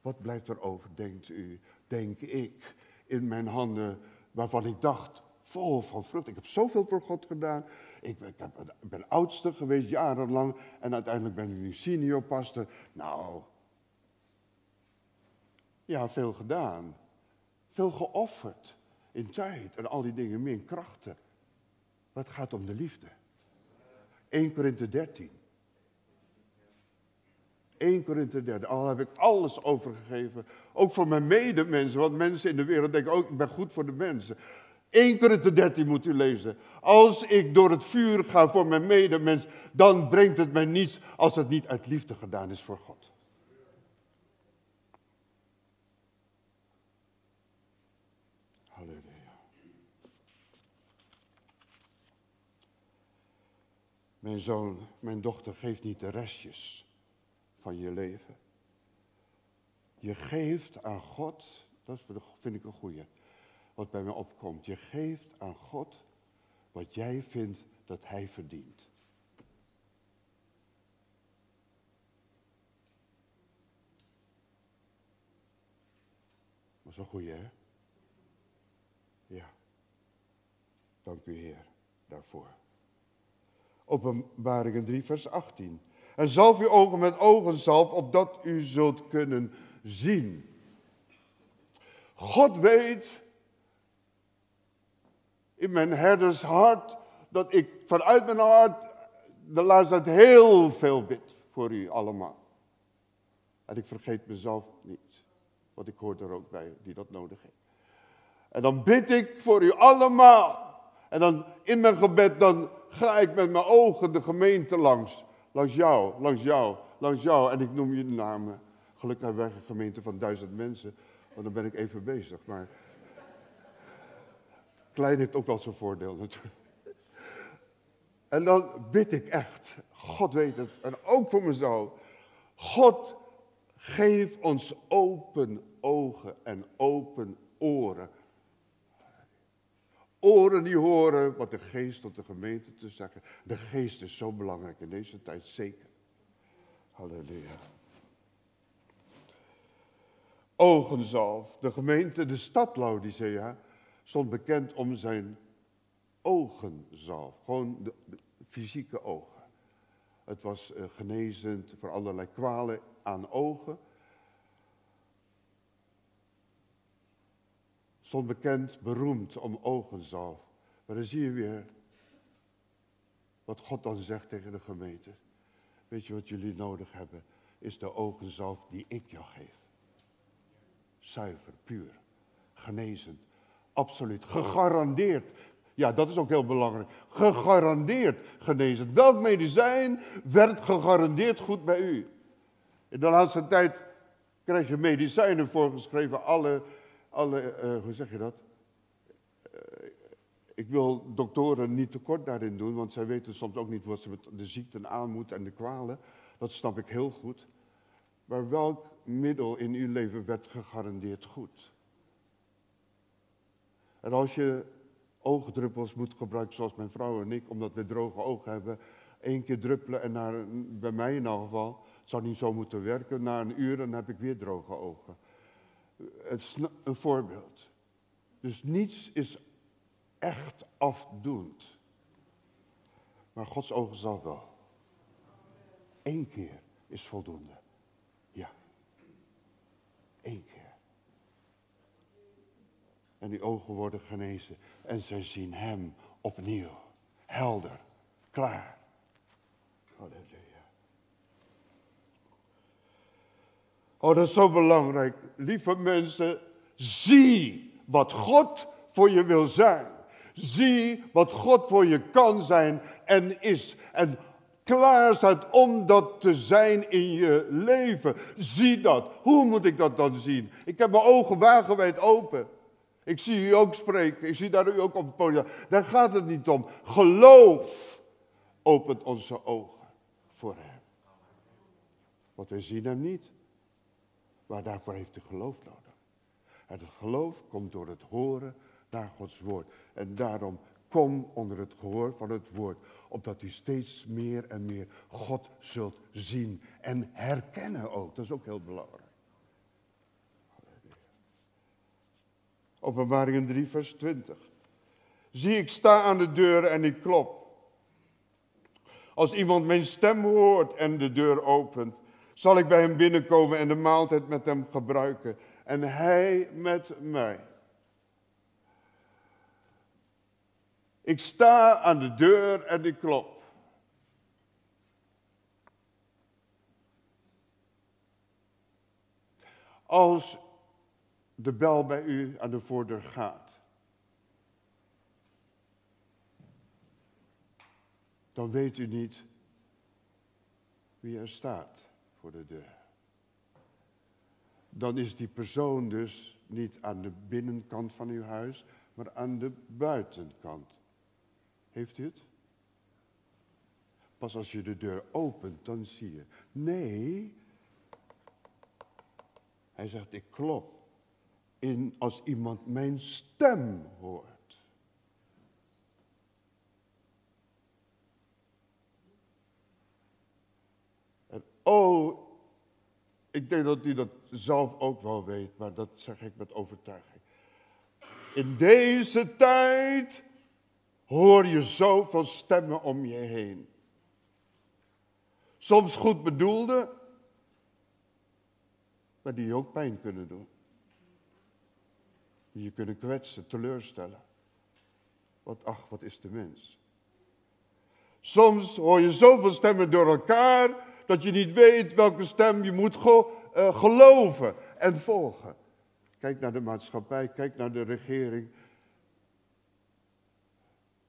Wat blijft er over, denkt u, denk ik, in mijn handen waarvan ik dacht, vol van vrucht. Ik heb zoveel voor God gedaan. Ik, ben oudste geweest jarenlang en uiteindelijk ben ik nu senior pastor. Nou, ja, veel gedaan. Veel geofferd in tijd en al die dingen meer, in krachten. Maar het gaat om de liefde. 1 Korinthe 13. 1 Korinthe 13. Al heb ik alles overgegeven. Ook voor mijn medemensen. Want mensen in de wereld denken ook, ik ben goed voor de mensen. 1 Korinthe 13 moet u lezen. Als ik door het vuur ga voor mijn medemens, dan brengt het mij niets als het niet uit liefde gedaan is voor God. Mijn zoon, mijn dochter, geeft niet de restjes van je leven. Je geeft aan God, dat vind ik een goeie wat bij me opkomt. Je geeft aan God wat jij vindt dat Hij verdient. Dat is een goeie, hè? Ja. Dank u, Heer, daarvoor. Openbaringen 3, vers 18. En zalf uw ogen met ogen zalf, opdat u zult kunnen zien. God weet in mijn herdershart dat ik vanuit mijn hart de laatste tijd heel veel bid voor u allemaal. En ik vergeet mezelf niet, want ik hoor er ook bij die dat nodig heeft. En dan bid ik voor u allemaal. En dan in mijn gebed, dan ga ik met mijn ogen de gemeente langs. Langs jou, langs jou, langs jou. En ik noem je de namen. Gelukkig hebben wij een gemeente van duizend mensen. Want dan ben ik even bezig. Maar Klein heeft ook wel zijn voordeel natuurlijk. En dan bid ik echt, God weet het, en ook voor mezelf. God, geef ons open ogen en open oren. Oren die horen wat de geest tot de gemeente te zeggen. De geest is zo belangrijk in deze tijd, zeker. Halleluja. Ogenzalf, de gemeente, de stad Laodicea stond bekend om zijn ogenzalf. Gewoon de, fysieke ogen. Het was uh, genezend voor allerlei kwalen aan ogen. Stond bekend, beroemd om ogenzalf. Maar dan zie je weer wat God dan zegt tegen de gemeente. Weet je wat jullie nodig hebben? Is de ogenzalf die ik jou geef. Zuiver, puur, genezend, Absoluut. Gegarandeerd. Ja, dat is ook heel belangrijk. Gegarandeerd genezen. Welk medicijn werd gegarandeerd goed bij u? In de laatste tijd krijg je medicijnen voorgeschreven. Alle, alle uh, hoe zeg je dat? Uh, ik wil doktoren niet tekort daarin doen, want zij weten soms ook niet wat ze met de ziekten aan moeten en de kwalen. Dat snap ik heel goed. Maar welk middel in uw leven werd gegarandeerd goed? En als je oogdruppels moet gebruiken, zoals mijn vrouw en ik, omdat we droge ogen hebben, één keer druppelen en naar, bij mij in elk geval, zou niet zo moeten werken, na een uur dan heb ik weer droge ogen. Het een voorbeeld. Dus niets is echt afdoend. Maar Gods ogen zal wel. Eén keer is voldoende. Ja. Eén keer. En die ogen worden genezen. En zij zien hem opnieuw. Helder. Klaar. Halleluja. Oh, dat is zo belangrijk. Lieve mensen, zie wat God voor je wil zijn. Zie wat God voor je kan zijn en is. En klaar staat om dat te zijn in je leven. Zie dat. Hoe moet ik dat dan zien? Ik heb mijn ogen wagenwijd open. Ik zie u ook spreken. Ik zie daar u ook op het podium. Daar gaat het niet om. Geloof opent onze ogen voor hem. Want wij zien hem niet. Maar daarvoor heeft u geloof nodig. Het geloof komt door het horen naar Gods woord. En daarom kom onder het gehoor van het woord. Opdat u steeds meer en meer God zult zien en herkennen ook. Dat is ook heel belangrijk. Openbaringen 3, vers 20. Zie, ik sta aan de deur en ik klop. Als iemand mijn stem hoort en de deur opent, zal ik bij hem binnenkomen en de maaltijd met hem gebruiken. En hij met mij. Ik sta aan de deur en ik klop. Als de bel bij u aan de voordeur gaat, dan weet u niet wie er staat de deur. Dan is die persoon dus niet aan de binnenkant van uw huis, maar aan de buitenkant. Heeft u het? Pas als je de deur opent, dan zie je. Nee. Hij zegt, ik klop in als iemand mijn stem hoort. En oh, ik denk dat u dat zelf ook wel weet, maar dat zeg ik met overtuiging. In deze tijd hoor je zoveel stemmen om je heen. Soms goed bedoelde, maar die ook pijn kunnen doen die je kunnen kwetsen, teleurstellen. Want ach, wat is de mens? Soms hoor je zoveel stemmen door elkaar dat je niet weet welke stem je moet eh, geloven en volgen. Kijk naar de maatschappij, kijk naar de regering.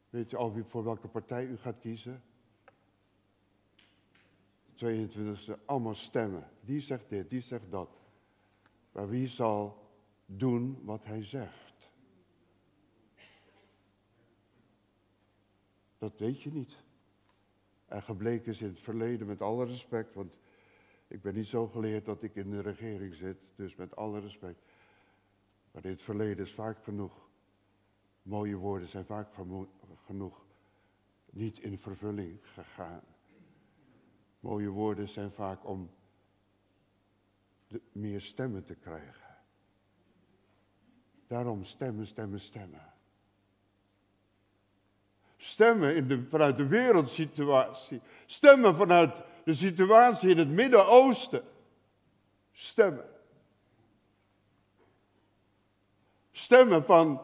Weet je al wie, voor welke partij u gaat kiezen? 22e, allemaal stemmen. Die zegt dit, die zegt dat. Maar wie zal doen wat hij zegt. Dat weet je niet. En gebleken is in het verleden, met alle respect, want ik ben niet zo geleerd dat ik in de regering zit, dus met alle respect. Maar in het verleden is vaak genoeg, mooie woorden zijn vaak genoeg niet in vervulling gegaan. Mooie woorden zijn vaak om de, meer stemmen te krijgen. Daarom stemmen, stemmen, stemmen. Stemmen in de, vanuit de wereldsituatie. Stemmen vanuit de situatie in het Midden-Oosten. Stemmen. Stemmen van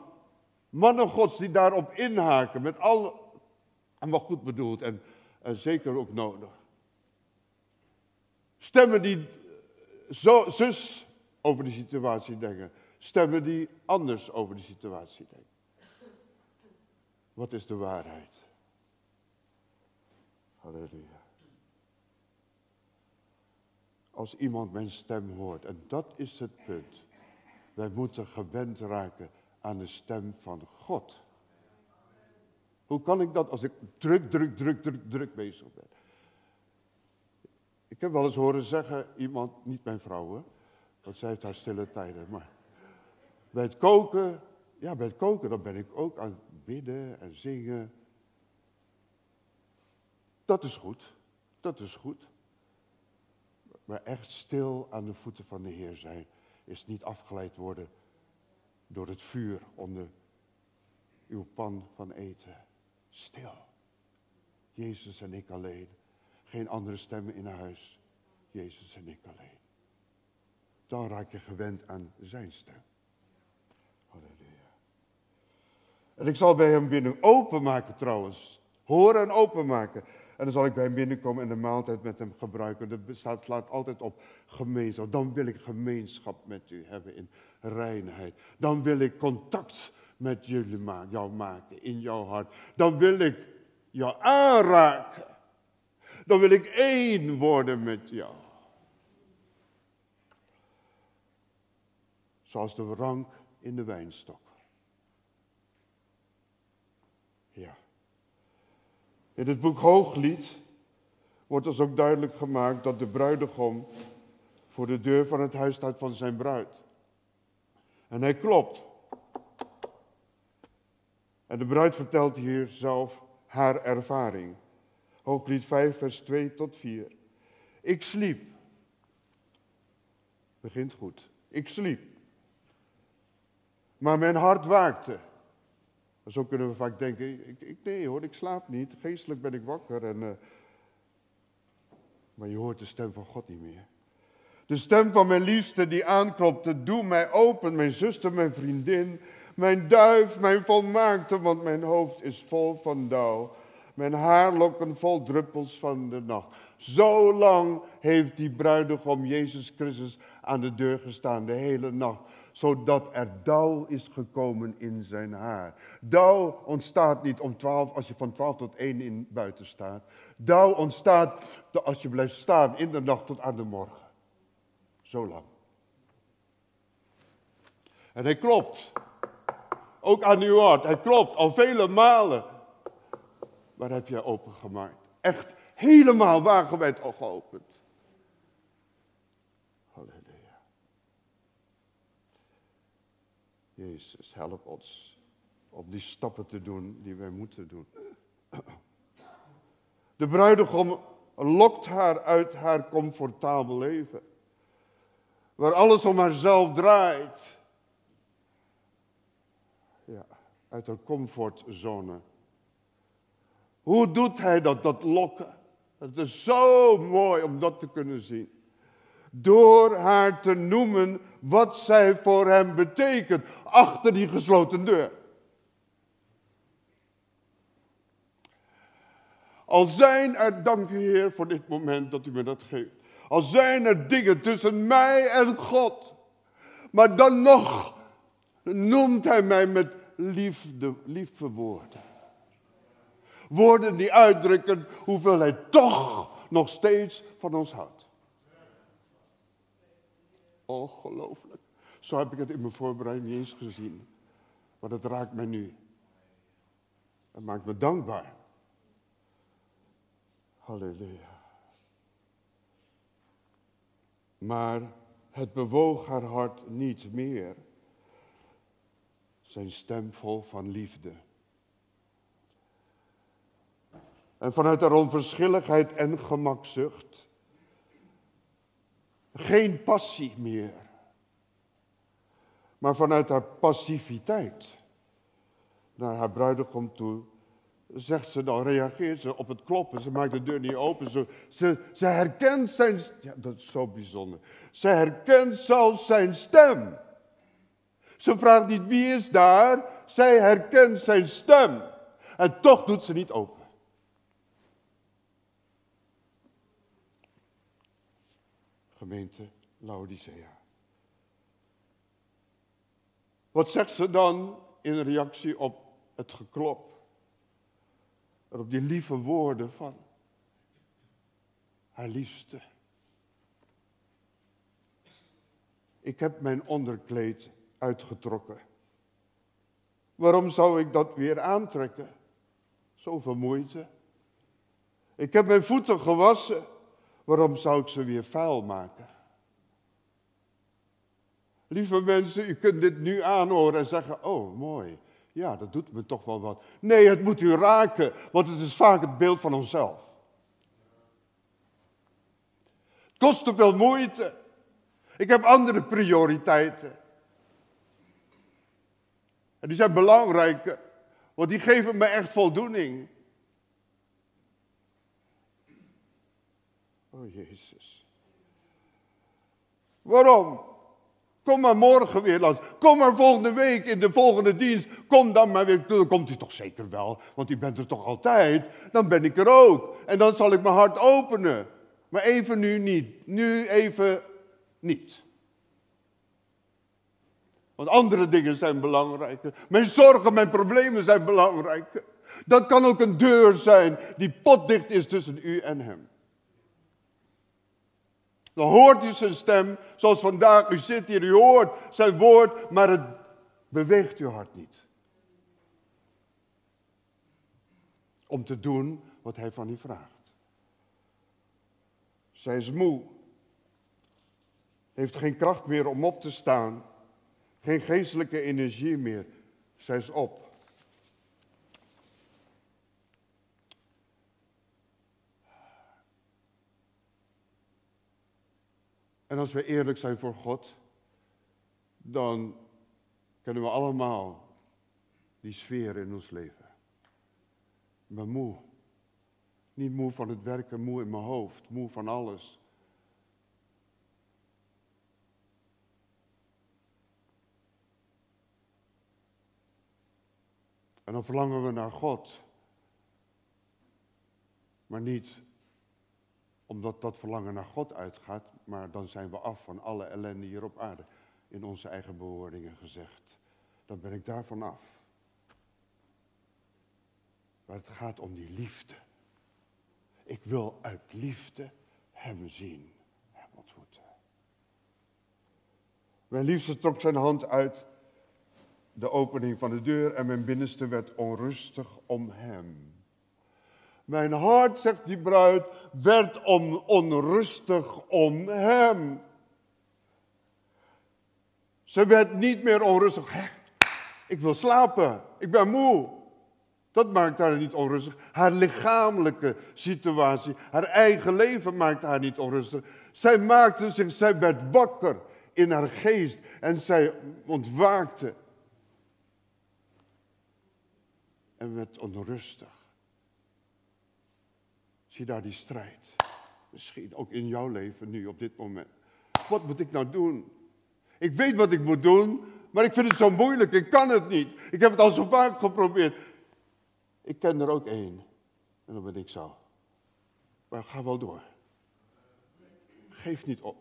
mannen gods die daarop inhaken met al, wat goed bedoeld en, en zeker ook nodig. Stemmen die zo, zus over de situatie denken stemmen die anders over de situatie denken. Wat is de waarheid? Halleluja. Als iemand mijn stem hoort, en dat is het punt. Wij moeten gewend raken aan de stem van God. Hoe kan ik dat als ik druk, druk, druk, druk, druk bezig ben? Ik heb wel eens horen zeggen, iemand, niet mijn vrouw hoor, want zij heeft haar stille tijden, maar bij het koken, ja, bij het koken, dan ben ik ook aan het bidden en zingen. Dat is goed, dat is goed. Maar echt stil aan de voeten van de Heer zijn, is niet afgeleid worden door het vuur onder uw pan van eten. Stil, Jezus en ik alleen. Geen andere stemmen in huis. Jezus en ik alleen. Dan raak je gewend aan zijn stem. Halleluja. En ik zal bij hem binnen openmaken trouwens. Horen en openmaken. En dan zal ik bij hem binnenkomen en de maaltijd met hem gebruiken. Dat slaat altijd op gemeenschap. Dan wil ik gemeenschap met u hebben in reinheid. Dan wil ik contact met jullie maken, jou maken in jouw hart. Dan wil ik jou aanraken. Dan wil ik één worden met jou. Zoals de rank in de wijnstok. Ja. In het boek Hooglied wordt dus ook duidelijk gemaakt dat de bruidegom voor de deur van het huis staat van zijn bruid. En hij klopt. En de bruid vertelt hier zelf haar ervaring. Hooglied 5, vers 2 tot 4. Ik sliep. Begint goed. Ik sliep. Maar mijn hart waakte. Zo kunnen we vaak denken, ik, ik, nee hoor, ik slaap niet. Geestelijk ben ik wakker. En, uh, maar je hoort de stem van God niet meer. De stem van mijn liefste die aanklopte, doe mij open, mijn zuster, mijn vriendin, mijn duif, mijn volmaakte, want mijn hoofd is vol van dauw. Mijn haarlokken vol druppels van de nacht. Zo lang heeft die bruidegom Jezus Christus aan de deur gestaan, de hele nacht zodat er dauw is gekomen in zijn haar. Dauw ontstaat niet om 12, als je van 12 tot 1 in buiten staat. Dauw ontstaat als je blijft staan in de nacht tot aan de morgen. Zo lang. En hij klopt. Ook aan uw hart. Hij klopt al vele malen. Waar heb jij opengemaakt? Echt helemaal wagenwijd al geopend. Jezus, help ons om die stappen te doen die wij moeten doen. De bruidegom lokt haar uit haar comfortabel leven. Waar alles om haarzelf draait. Ja, uit haar comfortzone. Hoe doet hij dat, dat lokken? Het is zo mooi om dat te kunnen zien door haar te noemen wat zij voor hem betekent achter die gesloten deur. Al zijn er, dank u Heer voor dit moment dat u me dat geeft. Al zijn er dingen tussen mij en God. Maar dan nog noemt hij mij met liefde, lieve woorden. Woorden die uitdrukken hoeveel hij toch nog steeds van ons houdt. Ongelooflijk. Zo heb ik het in mijn voorbereiding niet eens gezien. Maar dat raakt mij nu. Het maakt me dankbaar. Halleluja. Maar het bewoog haar hart niet meer. Zijn stem vol van liefde. En vanuit haar onverschilligheid en gemakzucht geen passie meer. Maar vanuit haar passiviteit naar haar bruidegom toe, zegt ze dan, reageert ze op het kloppen. Ze maakt de deur niet open. Ze, ze, ze herkent zijn, ja dat is zo bijzonder. Ze herkent zelfs zijn stem. Ze vraagt niet wie is daar, zij herkent zijn stem. En toch doet ze niet open. Gemeente Laodicea. Wat zegt ze dan in reactie op het geklop? En op die lieve woorden van haar liefste. Ik heb mijn onderkleed uitgetrokken. Waarom zou ik dat weer aantrekken? Zoveel moeite. Ik heb mijn voeten gewassen. Waarom zou ik ze weer vuil maken? Lieve mensen, u kunt dit nu aanhoren en zeggen, oh mooi, ja, dat doet me toch wel wat. Nee, het moet u raken, want het is vaak het beeld van onszelf. Het kost te veel moeite. Ik heb andere prioriteiten. En die zijn belangrijker, want die geven me echt voldoening. Oh Jezus. Waarom? Kom maar morgen weer langs. Kom maar volgende week in de volgende dienst. Kom dan maar weer. Dan komt u toch zeker wel, want u bent er toch altijd. Dan ben ik er ook. En dan zal ik mijn hart openen. Maar even nu niet. Nu even niet. Want andere dingen zijn belangrijker. Mijn zorgen, mijn problemen zijn belangrijker. Dat kan ook een deur zijn die potdicht is tussen u en hem. Dan hoort u zijn stem, zoals vandaag. U zit hier, u hoort zijn woord, maar het beweegt uw hart niet. Om te doen wat hij van u vraagt. Zij is moe. Heeft geen kracht meer om op te staan. Geen geestelijke energie meer. Zij is op. En als we eerlijk zijn voor God, dan kennen we allemaal die sfeer in ons leven. Ik ben moe. Niet moe van het werken, moe in mijn hoofd, moe van alles. En dan verlangen we naar God. Maar niet omdat dat verlangen naar God uitgaat, maar dan zijn we af van alle ellende hier op aarde. In onze eigen bewoordingen gezegd. Dan ben ik daarvan af. Maar het gaat om die liefde. Ik wil uit liefde hem zien, hem ontmoeten. Mijn liefste trok zijn hand uit de opening van de deur en mijn binnenste werd onrustig om hem. Mijn hart, zegt die bruid, werd onrustig om hem. Ze werd niet meer onrustig. Hè? Ik wil slapen, ik ben moe. Dat maakt haar niet onrustig. Haar lichamelijke situatie, haar eigen leven maakt haar niet onrustig. Zij maakte zich, zij werd wakker in haar geest en zij ontwaakte. En werd onrustig. Zie daar die strijd. Misschien ook in jouw leven nu, op dit moment. Wat moet ik nou doen? Ik weet wat ik moet doen, maar ik vind het zo moeilijk. Ik kan het niet. Ik heb het al zo vaak geprobeerd. Ik ken er ook één. En dan ben ik zo. Maar ga wel door. Geef niet op.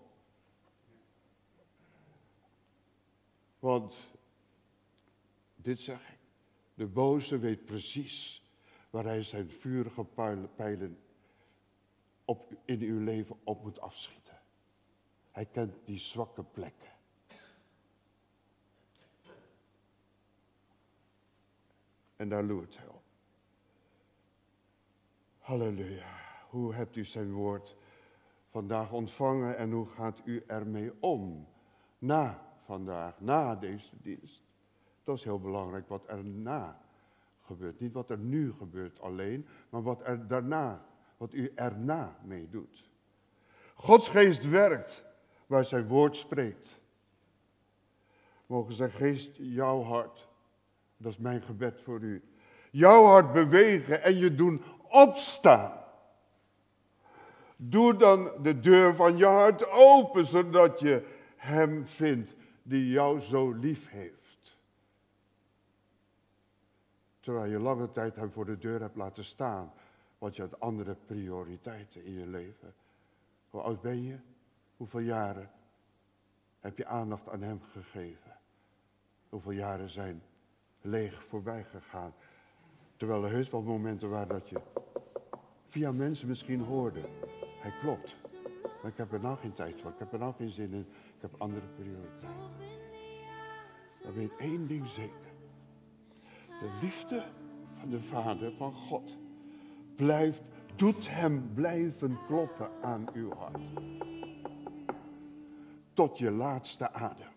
Want, dit zeg ik, de boze weet precies waar hij zijn vurige pijlen op, in uw leven op moet afschieten. Hij kent die zwakke plekken. En daar loert hij op. Halleluja. Hoe hebt u zijn woord vandaag ontvangen en hoe gaat u ermee om? Na vandaag, na deze dienst. Dat is heel belangrijk wat er na gebeurt. Niet wat er nu gebeurt alleen, maar wat er daarna wat u erna mee doet. Gods geest werkt waar zijn woord spreekt. Mogen zijn geest jouw hart, dat is mijn gebed voor u, jouw hart bewegen en je doen opstaan. Doe dan de deur van je hart open, zodat je hem vindt die jou zo lief heeft. Terwijl je lange tijd hem voor de deur hebt laten staan, want je had andere prioriteiten in je leven. Hoe oud ben je? Hoeveel jaren heb je aandacht aan hem gegeven? Hoeveel jaren zijn leeg voorbij gegaan? Terwijl er heus wel momenten waren dat je via mensen misschien hoorde. Hij klopt. Maar ik heb er nou geen tijd voor. Ik heb er nou geen zin in. Ik heb andere prioriteiten. Dan weet één ding zeker. De liefde van de Vader van God blijft, doet hem blijven kloppen aan uw hart. Tot je laatste adem.